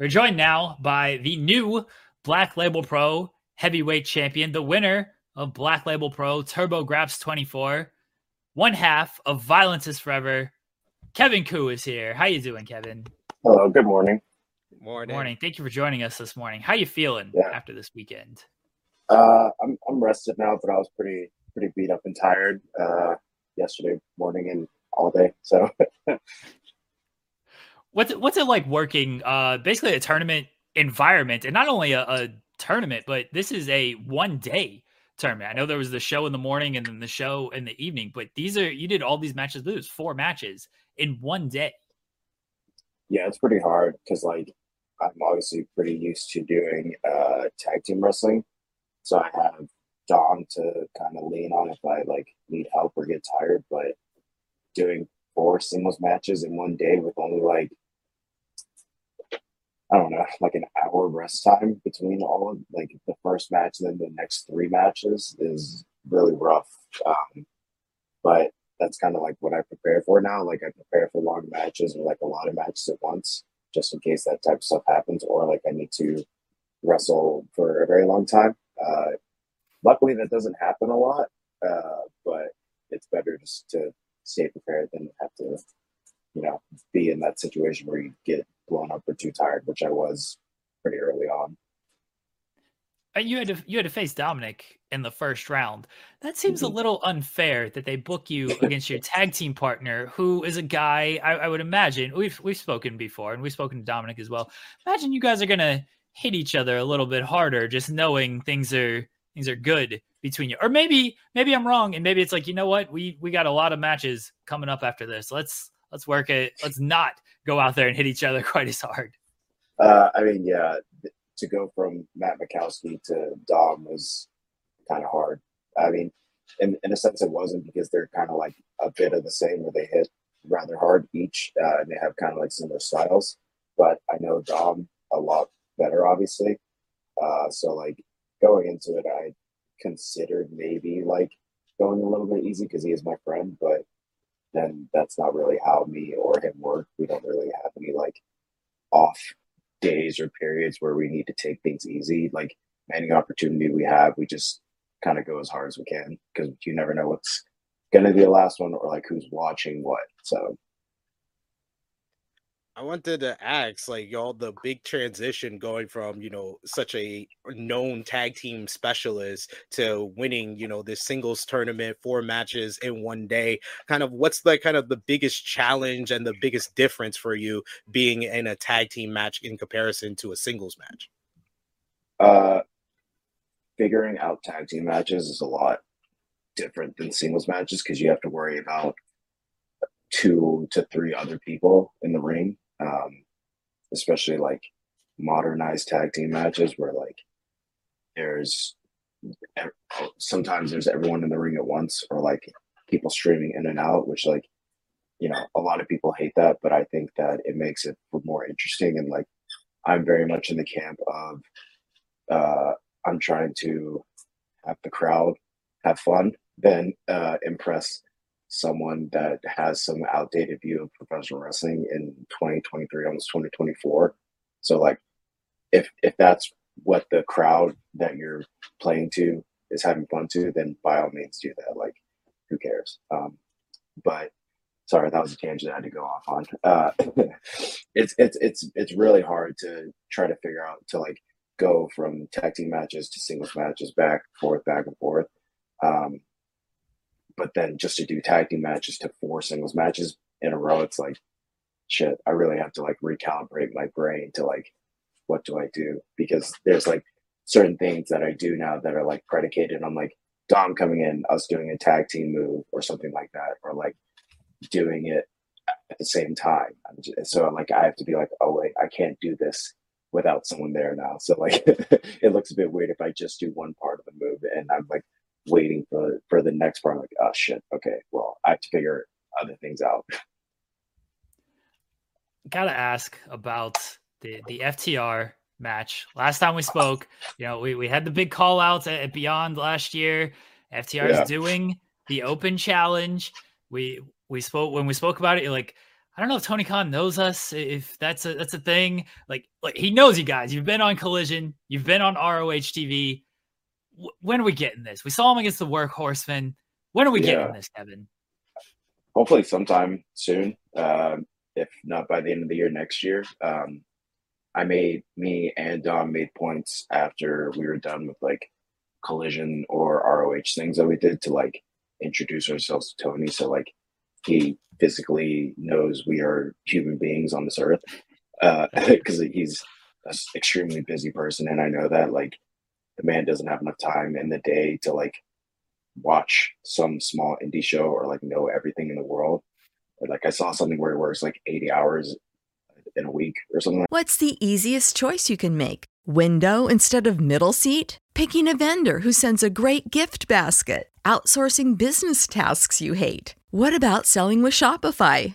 We're joined now by the new Black Label Pro heavyweight champion, the winner of Black Label Pro Turbo Graps 24, one half of Violence is Forever. Kevin Ku is here. How you doing, Kevin? Hello. Good morning. Morning. Morning. Thank you for joining us this morning. How you feeling Yeah. after this weekend? Uh, I'm I'm rested now, but I was pretty pretty beat up and tired uh, yesterday morning and all day. So What's it, what's it like working uh basically a tournament environment and not only a, a tournament, but this is a one day tournament. I know there was the show in the morning and then the show in the evening, but these are you did all these matches. Was four matches in one day. yeah, it's pretty hard because like I'm obviously pretty used to doing uh, tag team wrestling, so I have Dom to kind of lean on if I like need help or get tired. But doing four singles matches in one day with only like I don't know, like an hour rest time between all of like the first match and then the next three matches is really rough. Um, but that's kind of like what I prepare for now. Like I prepare for long matches or like a lot of matches at once, just in case that type of stuff happens, or like I need to wrestle for a very long time. Uh, luckily, that doesn't happen a lot, uh, but it's better just to stay prepared than have to, you know, be in that situation where you get blown up or too tired, which I was pretty early on. And you had to you had to face Dominic in the first round. That seems a Mhm. little unfair that they book you against your tag team partner, who is a guy I, I would imagine we've we've spoken before, and we've spoken to Dominic as well. Imagine you guys are gonna hit each other a little bit harder, just knowing things are things are good between you. Or maybe maybe I'm wrong, and maybe it's like you know what we we got a lot of matches coming up after this. Let's let's work it. Let's not go out there and hit each other quite as hard. Uh, I mean, yeah, to go from Matt Makowski to Dom was kind of hard. I mean, in, in a sense, it wasn't because they're kind of like a bit of the same where they hit rather hard each uh, and they have kind of like similar styles. But I know Dom a lot better, obviously. Uh, so, like, going into it, I considered maybe like going a little bit easy because he is my friend, but then that's not really how me or him work. We don't really have any like off days or periods where we need to take things easy. Like any opportunity we have, we just kind of go as hard as we can because you never know what's going to be the last one or like who's watching what. So I wanted to ask, like, y'all, the big transition going from, you know, such a known tag team specialist to winning, you know, this singles tournament, four matches in one day. Kind of what's the kind of the biggest challenge and the biggest difference for you being in a tag team match in comparison to a singles match? uh, figuring out tag team matches is a lot different than singles matches because you have to worry about two to three other people in the ring, um, especially like modernized tag team matches where like there's sometimes there's everyone in the ring at once or like people streaming in and out, which like you know a lot of people hate that, but I think that it makes it more interesting and like I'm very much in the camp of uh, I'm trying to have the crowd have fun, then uh, impress someone that has some outdated view of professional wrestling in 2023, almost 2024. So like, if if that's what the crowd that you're playing to is having fun to, then by all means do that. Like, who cares? Um, but sorry, that was a tangent I had to go off on. Uh, it's it's it's it's really hard to try to figure out to like go from tag team matches to singles matches back forth back and forth. Um, but then just to do tag team matches to four singles matches in a row, it's like shit. I really have to like recalibrate my brain to like what do I do because there's like certain things that I do now that are like predicated on like Dom coming in, us doing a tag team move or something like that, or like doing it at the same time. So I'm like I have to be like, oh wait, I can't do this without someone there now. So like it looks a bit weird if I just do one part of the move and I'm like waiting for for the next part. I'm like, oh shit, okay, well I have to figure other things out. Gotta ask about the the FTR match. Last time we spoke, you know, we, we had the big call outs at, at Beyond last year. FTR yeah. is doing the open challenge. We we spoke when we spoke about it, like I don't know if Tony Khan knows us, if that's a that's a thing. Like like he knows you guys. You've been on Collision, you've been on ROH TV. When are we getting this? We saw him against the Workhorsemen. When are we yeah. getting this, Kevin? Hopefully, sometime soon. Um, if not by the end of the year, next year. Um, I made me and Dom made points after we were done with like collision or ROH things that we did to like introduce ourselves to Tony. So like he physically knows we are human beings on this earth because uh, he's an extremely busy person, and I know that like the man doesn't have enough time in the day to like watch some small indie show or like know everything in the world. like I saw something where it works like 80 hours in a week or something. What's the easiest choice you can make? Window instead of middle seat? Picking a vendor who sends a great gift basket? Outsourcing business tasks you hate? What about selling with Shopify?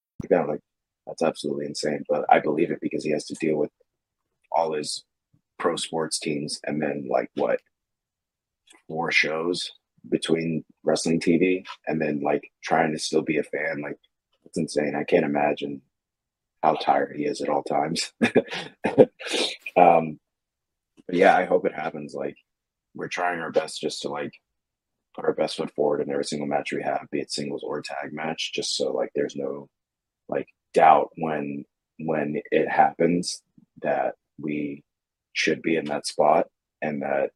Like that's absolutely insane. But I believe it because he has to deal with all his pro sports teams and then like what four shows between wrestling TV and then like trying to still be a fan. Like it's insane. I can't imagine how tired he is at all times. um, but yeah, I hope it happens. Like we're trying our best just to like put our best foot forward in every single match we have, be it singles or tag match, just so like there's no like doubt when when it happens that we should be in that spot and that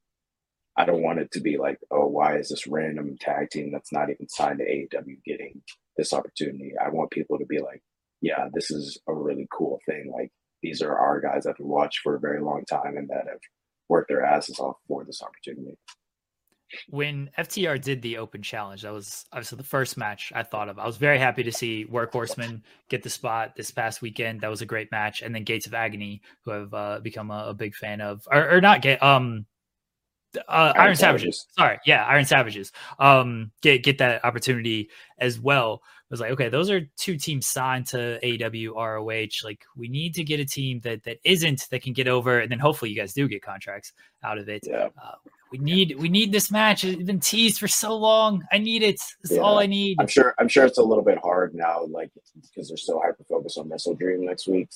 I don't want it to be like, oh, why is this random tag team that's not even signed to AEW getting this opportunity? I want people to be like, yeah, this is a really cool thing. Like these are our guys that we watched for a very long time and that have worked their asses off for this opportunity when FTR did the open challenge, that was obviously the first match I thought of. I was very happy to see Workhorsemen get the spot this past weekend. That was a great match, and then Gates of Agony, who I've uh, become a, a, big fan of, or, or not get um uh, Iron, Iron Savages. Savages. Sorry, yeah, Iron Savages. Um, get get that opportunity as well. I was like, okay, those are two teams signed to AEW ROH. Like, we need to get a team that that isn't that can get over, and then hopefully you guys do get contracts out of it. Yeah. Uh, we need we need this match. It's been teased for so long. I need it. It's yeah. all I need. I'm sure. I'm sure it's a little bit hard now, like because they're so hyper focused on Wrestle Dream next week,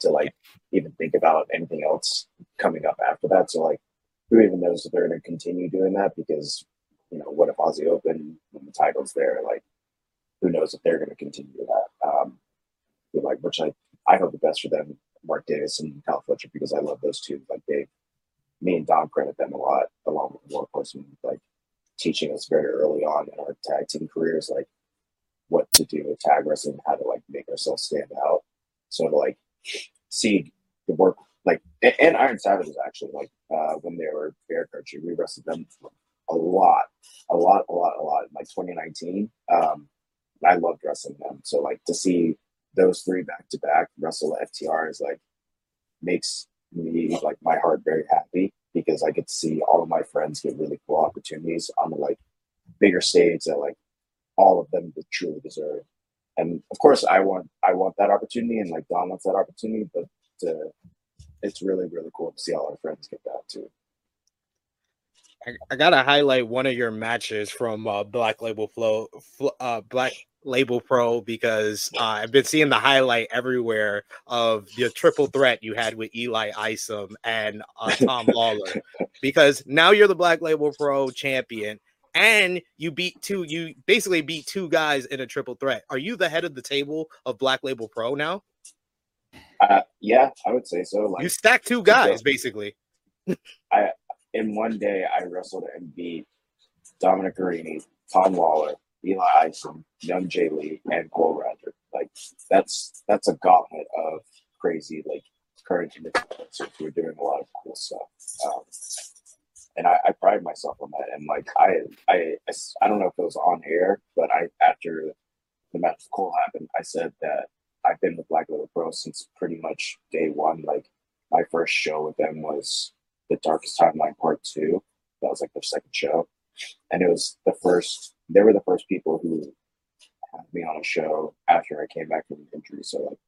to like even think about anything else coming up after that. So like who even knows if they're going to continue doing that? Because you know what if Aussie Open when the title's there like who knows if they're going to continue that? Um like which I I hope the best for them Mark Davis and Kyle Fletcher because I love those two. Like they me and Dom credit them a lot along with Workhorsemen like teaching us very early on in our tag team careers like what to do with tag wrestling how to like make ourselves stand out. So to like see the work like and Iron Savages actually like uh, when they were fair country, we wrestled them a lot, a lot, a lot, a lot. In like 2019, um, I loved wrestling them. So like to see those three back to back wrestle FTR is like makes me like my heart very happy because I get to see all of my friends get really cool opportunities on the like bigger stage that like all of them truly deserve. And of course, I want I want that opportunity, and like Dom wants that opportunity, but to it's really really cool to see all our friends get that too. I, I gotta highlight one of your matches from uh, Black Label Flow, uh, Black Label Pro because uh, I've been seeing the highlight everywhere of the triple threat you had with Eli Isom and uh, Tom Lawler. because now you're the Black Label Pro champion, and you beat two. You basically beat two guys in a triple threat. Are you the head of the table of Black Label Pro now? Uh, yeah, I would say so. Like you stacked two guys, basically. I in one day I wrestled and beat Dominic Garrini, Tom Lawlor, Eli Isom, Young Jay Lee, and Cole Radrick. Like that's that's a gauntlet of crazy like current influencers who are doing a lot of cool stuff. Um, and I, I, pride myself on that. And like I, I, I, I don't know if it was on air, but I after the match with Cole happened, I said that I've been with Black Label Pro since pretty much day one. Like my first show with them was the Darkest Timeline Part Two. That was like their second show, and it was the first. They were the first people who had me on a show after I came back from injury. So like,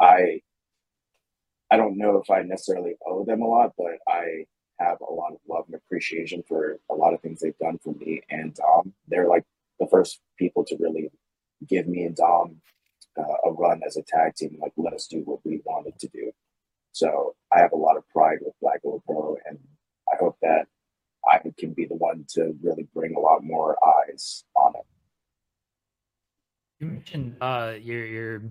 I, I don't know if I necessarily owe them a lot, but I have a lot of love and appreciation for a lot of things they've done for me and Dom. They're like the first people to really give me and Dom uh, a run as a tag team, like let us do what we wanted to do. So I have a lot of pride with Black Pro, and I hope that I can be the one to really bring a lot more eyes on it. You mentioned uh, your your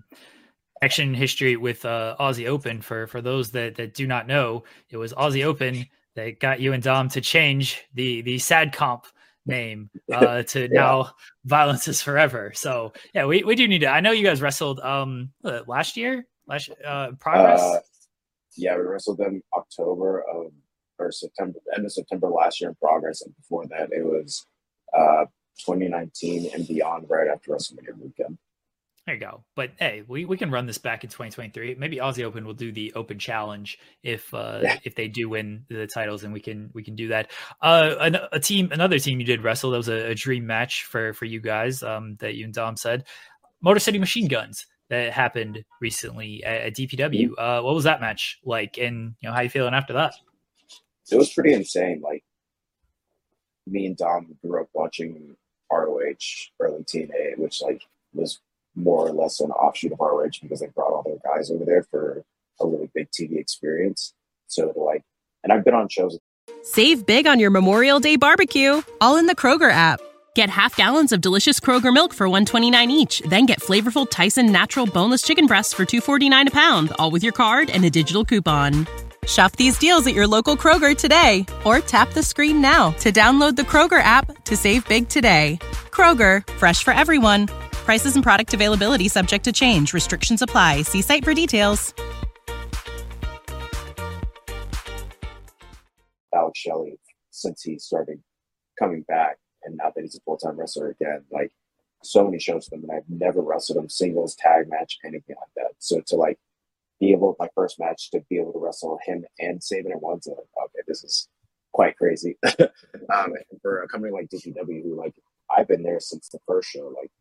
action history with uh, Aussie Open. For for those that that do not know, it was Aussie Open that got you and Dom to change the the sad comp name uh, to yeah. now violence is forever. So yeah, we, we do need to. I know you guys wrestled um last year, last uh, progress. Uh, yeah, we wrestled them October of or September, end of September last year in progress, and before that it was uh 2019 and beyond, right after WrestleMania weekend. There you go. But hey, we, we can run this back in 2023. Maybe Aussie Open will do the Open Challenge if uh, yeah. if they do win the titles, and we can we can do that. Uh, a, a team, another team you did wrestle. That was a, a dream match for for you guys. Um, that you and Dom said, Motor City Machine Guns that happened recently at, at DPW. Mm-hmm. Uh, what was that match like, and you know how you feeling after that? It was pretty insane. Like me and Dom grew up watching ROH early TNA, which like was more or less an offshoot of ROH because they brought all their guys over there for a really big TV experience. So like, and I've been on shows. Save big on your Memorial Day barbecue, all in the Kroger app. Get half gallons of delicious Kroger milk for 129 each, then get flavorful Tyson natural boneless chicken breasts for 249 a pound, all with your card and a digital coupon. Shop these deals at your local Kroger today or tap the screen now to download the Kroger app to save big today. Kroger, fresh for everyone. Prices and product availability subject to change. Restrictions apply. See site for details. Alex Shelley, since he started coming back, and now that he's a full time wrestler again, like so many shows with him, and I've never wrestled him singles, tag match, anything like that. So to like be able, my first match, to be able to wrestle him and Sabin at once, like, okay, this is quite crazy. um, for a company like DPW, who like I've been there since the first show, like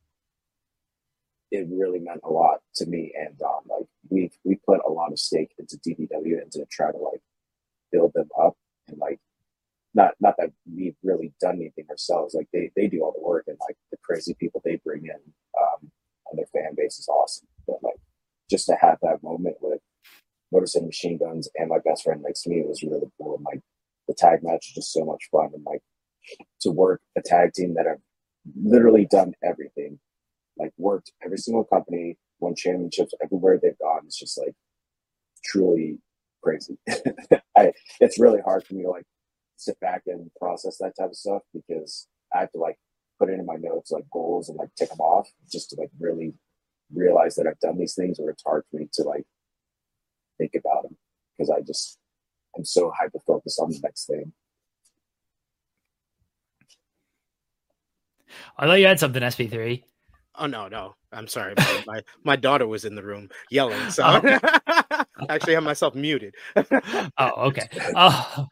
it really meant a lot to me and Dom. Like we've we put a lot of stake into DPW and to try to like build them up and like not not that we've really done anything ourselves. Like they they do all the work and like the crazy people they bring in um, and their fan base is awesome. But like just to have that moment with Motor City Machine Guns and my best friend next to me was really cool. And like the tag match is just so much fun and like to work a tag team that have literally done everything like worked every single company, won championships everywhere they've gone. It's just like truly crazy. I it's really hard for me to like sit back and process that type of stuff because I have to like put it in my notes like goals and like tick them off just to like really realize that I've done these things or it's hard for me to like think about them because I just I'm so hyper focused on the next thing. I thought you had something SP3. Oh no, no. I'm sorry. My my, my daughter was in the room yelling, so oh. I actually have myself muted. oh, okay. Uh,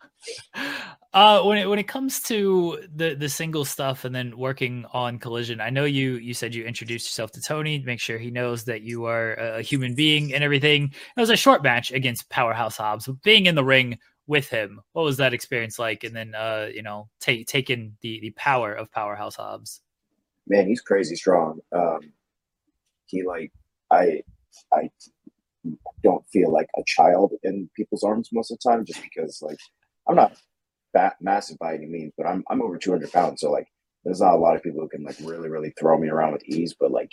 uh, when it when it comes to the the single stuff and then working on collision, I know you you said you introduced yourself to Tony, make sure he knows that you are a human being and everything. It was a short match against Powerhouse Hobbs. Being in the ring with him, what was that experience like? And then uh, you know, take taking the the power of Powerhouse Hobbs man, he's crazy strong. Um, he like I I don't feel like a child in people's arms most of the time, just because like I'm not fat massive by any means, but I'm I'm over 200 pounds, so like there's not a lot of people who can like really really throw me around with ease. But like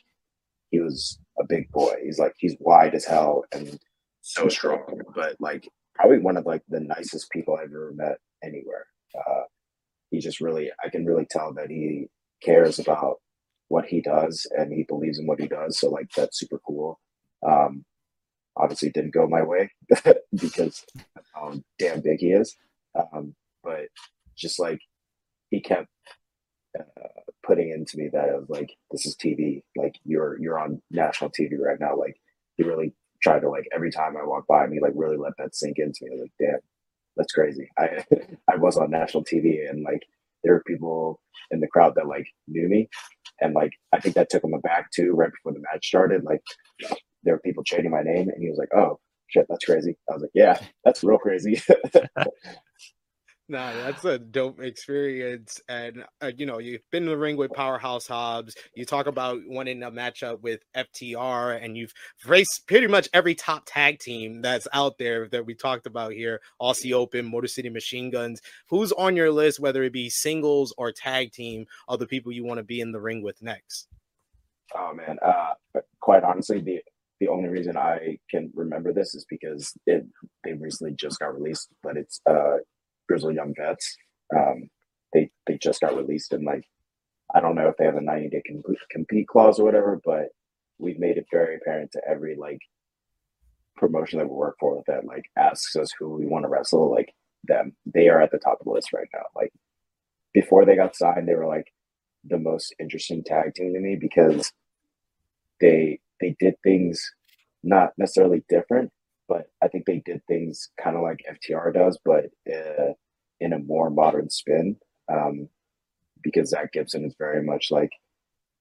he was a big boy. He's like he's wide as hell and so strong, but like probably one of like the nicest people I've ever met anywhere. Uh, he just really I can really tell that he cares about what he does and he believes in what he does. So like that's super cool. Um, obviously didn't go my way because how damn big he is. Um, but just like he kept uh, putting into me that of like this is TV, like you're you're on national TV right now. Like he really tried to like every time I walk by me, like really let that sink into me. Like damn, that's crazy. I I was on national TV and like there were people in the crowd that like knew me and like, I think that took him aback too, right before the match started. Like, there were people chanting my name, and he was like, "Oh shit, that's crazy." I was like, "Yeah, that's real crazy." Nah, that's a dope experience. And, uh, you know, you've been in the ring with Powerhouse Hobbs. You talk about wanting a matchup with FTR, and you've faced pretty much every top tag team that's out there that we talked about here Aussie Open, Motor City Machine Guns. Who's on your list, whether it be singles or tag team, of the people you want to be in the ring with next? Oh, man. Uh, quite honestly, the the only reason I can remember this is because it they recently just got released, but it's uh Grizzled Young Vets. Um, they they just got released and like I don't know if they have a 90 day compete clause or whatever, but we've made it very apparent to every like promotion that we work for that like asks us who we want to wrestle, like them. They are at the top of the list right now. Like before they got signed, they were like the most interesting tag team to me because they they did things not necessarily different, but I think they did things kind of like FTR does, but uh, in a more modern spin. Um, because Zack Gibson is very much like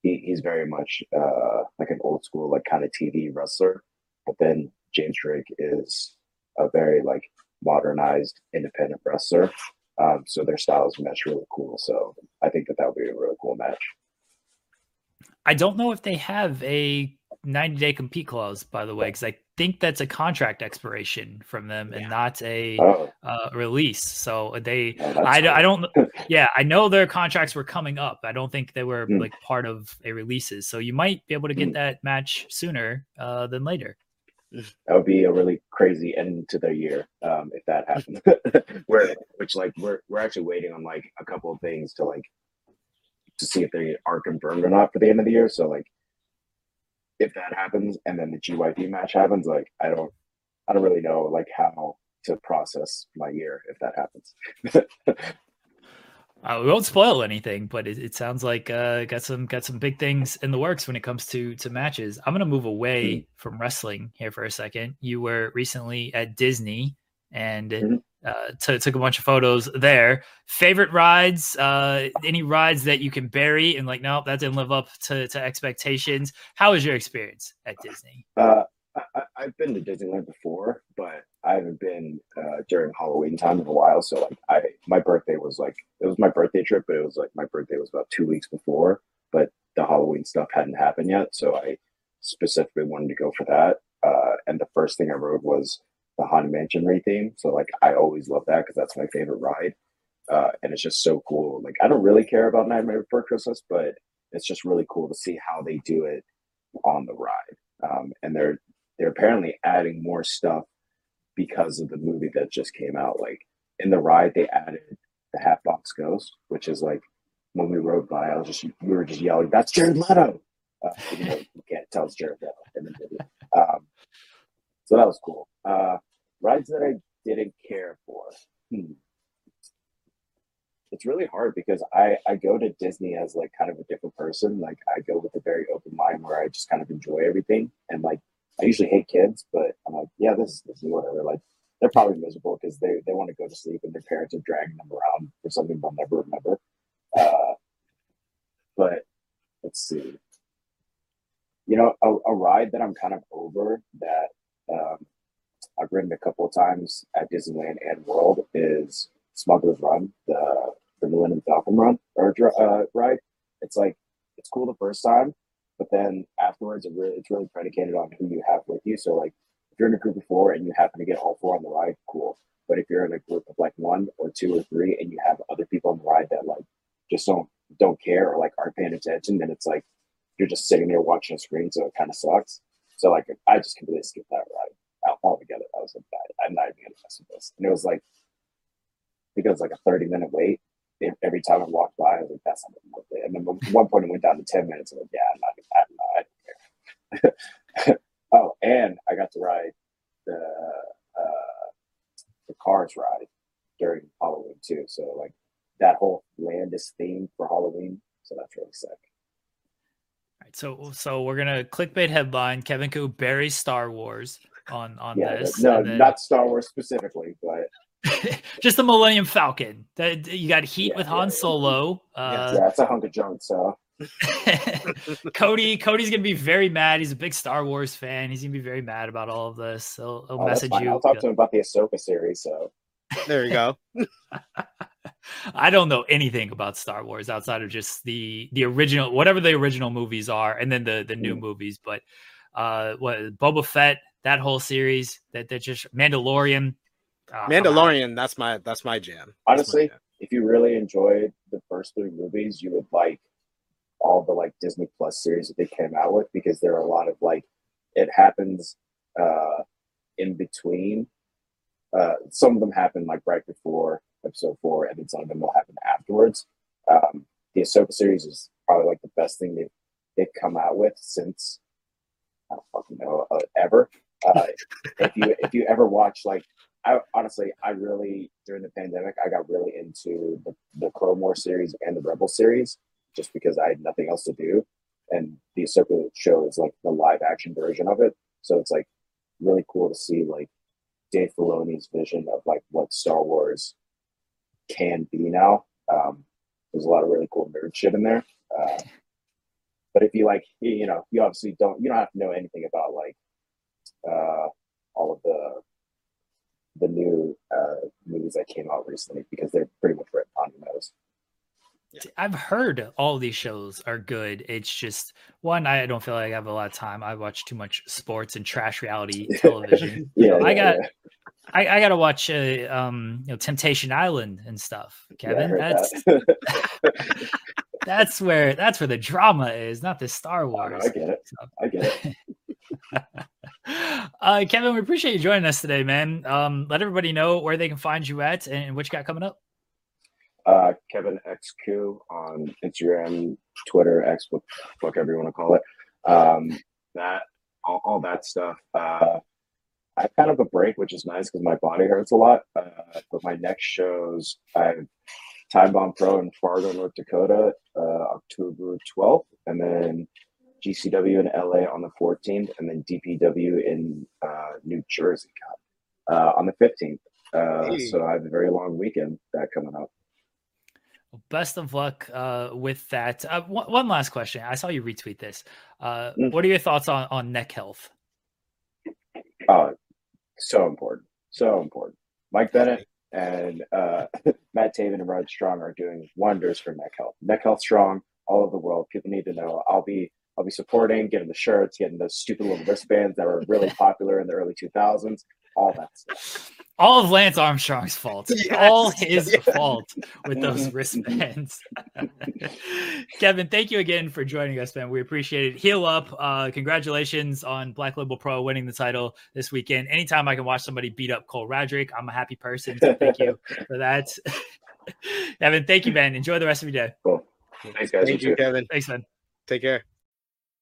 he, he's very much uh, like an old school like kind of TV wrestler, but then James Drake is a very like modernized independent wrestler. Um, so their styles mesh really cool. So I think that that would be a really cool match. I don't know if they have a 90 day compete clause, by the way, because I think that's a contract expiration from them and not a oh. uh, release. So they, oh, I, I don't, yeah, I know their contracts were coming up. I don't think they were mm. like part of a releases. So you might be able to get mm. that match sooner uh, than later. That would be a really crazy end to the year um, if that happened. where, which like we're we're actually waiting on like a couple of things to like to see if they are confirmed or not for the end of the year. So like if that happens and then the GYV match happens, like I don't I don't really know like how to process my year if that happens. Uh, we won't spoil anything, but it, it sounds like uh, got some got some big things in the works when it comes to to matches. I'm gonna move away mm-hmm. from wrestling here for a second. You were recently at Disney, and mm-hmm. Uh, t- took a bunch of photos there. Favorite rides? Uh, any rides that you can bury and like, no, that didn't live up to, to expectations. How was your experience at Disney? Uh, I, have been to Disneyland before, but I haven't been uh, during Halloween time in a while. So like, I my birthday was like it was my birthday trip, but it was like my birthday was about two weeks before, but the Halloween stuff hadn't happened yet. So I specifically wanted to go for that. Uh, and the first thing I rode was the Haunted Mansion theme. So like I always love that because that's my favorite ride. Uh, and it's just so cool. Like I don't really care about Nightmare Before Christmas, but it's just really cool to see how they do it on the ride. Um, and they're they're apparently adding more stuff because of the movie that just came out. Like in the ride, they added the Hatbox Ghost, which is like when we rode by, I was just we were just yelling, "That's Jared Leto!" Uh, you, know, you can't tell it's Jared Leto in the. Um, so that was cool. Uh, rides that I didn't care for. Hmm. It's really hard because I, I go to Disney as like kind of a different person. Like I go with a very open mind where I just kind of enjoy everything. And like I usually hate kids, but I'm like, yeah, this is whatever. Like they're probably miserable because they, they want to go to sleep and their parents are dragging them around for something they'll never remember. Uh, but let's see. You know, a, a ride that I'm kind of over that um, I've ridden a couple of times at Disneyland and World is Smuggler's Run, the the Millennium Falcon run or uh, ride. It's like it's cool the first time, but then afterwards, it really, it's really predicated on who you have with you. So like, if you're in a group of four and you happen to get all four on the ride, cool. But if you're in a group of like one or two or three and you have other people on the ride that like just don't don't care or like aren't paying attention, then it's like you're just sitting there watching a screen, so it kind of sucks. So like, I just completely skipped that ride altogether. I was like, I'm not even gonna mess with this. And it was like, it was like a 30 minute wait. Every time I walked by, I was like, that's not worth it. And then at one point, it went down to 10 minutes. I'm like, yeah, I'm not, I'm not, I oh, and I got to ride the uh, the Cars ride during Halloween too. So like that whole land is for Halloween. So that's really sick. All right, so so we're gonna clickbait headline: Kevin Ku buries Star Wars on on yeah, this. No, then... not Star Wars specifically, but just the Millennium Falcon. That you got heat yeah, with Han yeah, Solo. Uh, yeah, it's a hunk of junk. So Cody, Cody's gonna be very mad. He's a big Star Wars fan. He's gonna be very mad about all of this. He'll, he'll oh, message you. I'll talk to him about the Ahsoka series. So there you go. I don't know anything about Star Wars outside of just the the original, whatever the original movies are, and then the the new mm. movies. But uh, what Boba Fett, that whole series, that that just Mandalorian. Uh, Mandalorian, that's my that's my jam. That's Honestly, my jam. if you really enjoyed the first three movies, you would like all the like Disney Plus series that they came out with because there are a lot of like it happens uh in between. Uh, some of them happen like right before episode four, and then some of them will happen afterwards. Um, the Ahsoka series is probably like the best thing they've they've come out with since I don't fucking know uh, ever. Uh, if you if you ever watch like I honestly I really during the pandemic I got really into the, the Clone War series and the Rebel series just because I had nothing else to do, and the Ahsoka show is like the live action version of it. So it's like really cool to see like Dave Filoni's vision of like what Star Wars can be now. Um, there's a lot of really cool nerd shit in there. Uh, but if you like, you know, you obviously don't, you don't have to know anything about like uh, all of the the new uh, movies that came out recently because they're pretty much right on your nose. I've heard all these shows are good. It's just one, I don't feel like I have a lot of time. I watch too much sports and trash reality television. yeah, I got yeah. I, I, gotta watch uh, um you know Temptation Island and stuff, Kevin. Yeah, that's that. that's where that's where the drama is, not the Star Wars. I get it. So. I get it. uh, Kevin, we appreciate you joining us today, man. Um, let everybody know where they can find you at and what you got coming up. Uh, Kevin XQ on Instagram, Twitter, X, whatever you want to call it. Um, that all, all that stuff. Uh, I have kind of a break, which is nice because my body hurts a lot. Uh, but my next shows, I have Time Bomb Pro in Fargo, North Dakota, uh, October 12th, and then GCW in LA on the 14th, and then DPW in uh, New Jersey uh, on the 15th. Uh, Hey. So I have a very long weekend that coming up. Well, Best of luck uh, with that. Uh, one, one last question. I saw you retweet this. Uh, Mm. What are your thoughts on, on neck health? Oh, so important, so important. Mike Bennett and uh, Matt Taven and Rod Strong are doing wonders for neck health. Neck health strong all over the world. People need to know. I'll be I'll be supporting, getting the shirts, getting those stupid little wristbands that were really popular in the early 2000s. All that stuff. All of Lance Armstrong's fault. Yes. All his Yes. fault with those wristbands. Kevin, thank you again for joining us, man. We appreciate it. Heal up. Uh, congratulations on Black Label Pro winning the title this weekend. Anytime I can watch somebody beat up Cole Radrick, I'm a happy person. So thank you for that. Kevin, thank you, man. Enjoy the rest of your day. Cool. Thanks, guys. Thank You you, too. Kevin. Thanks, man. Take care.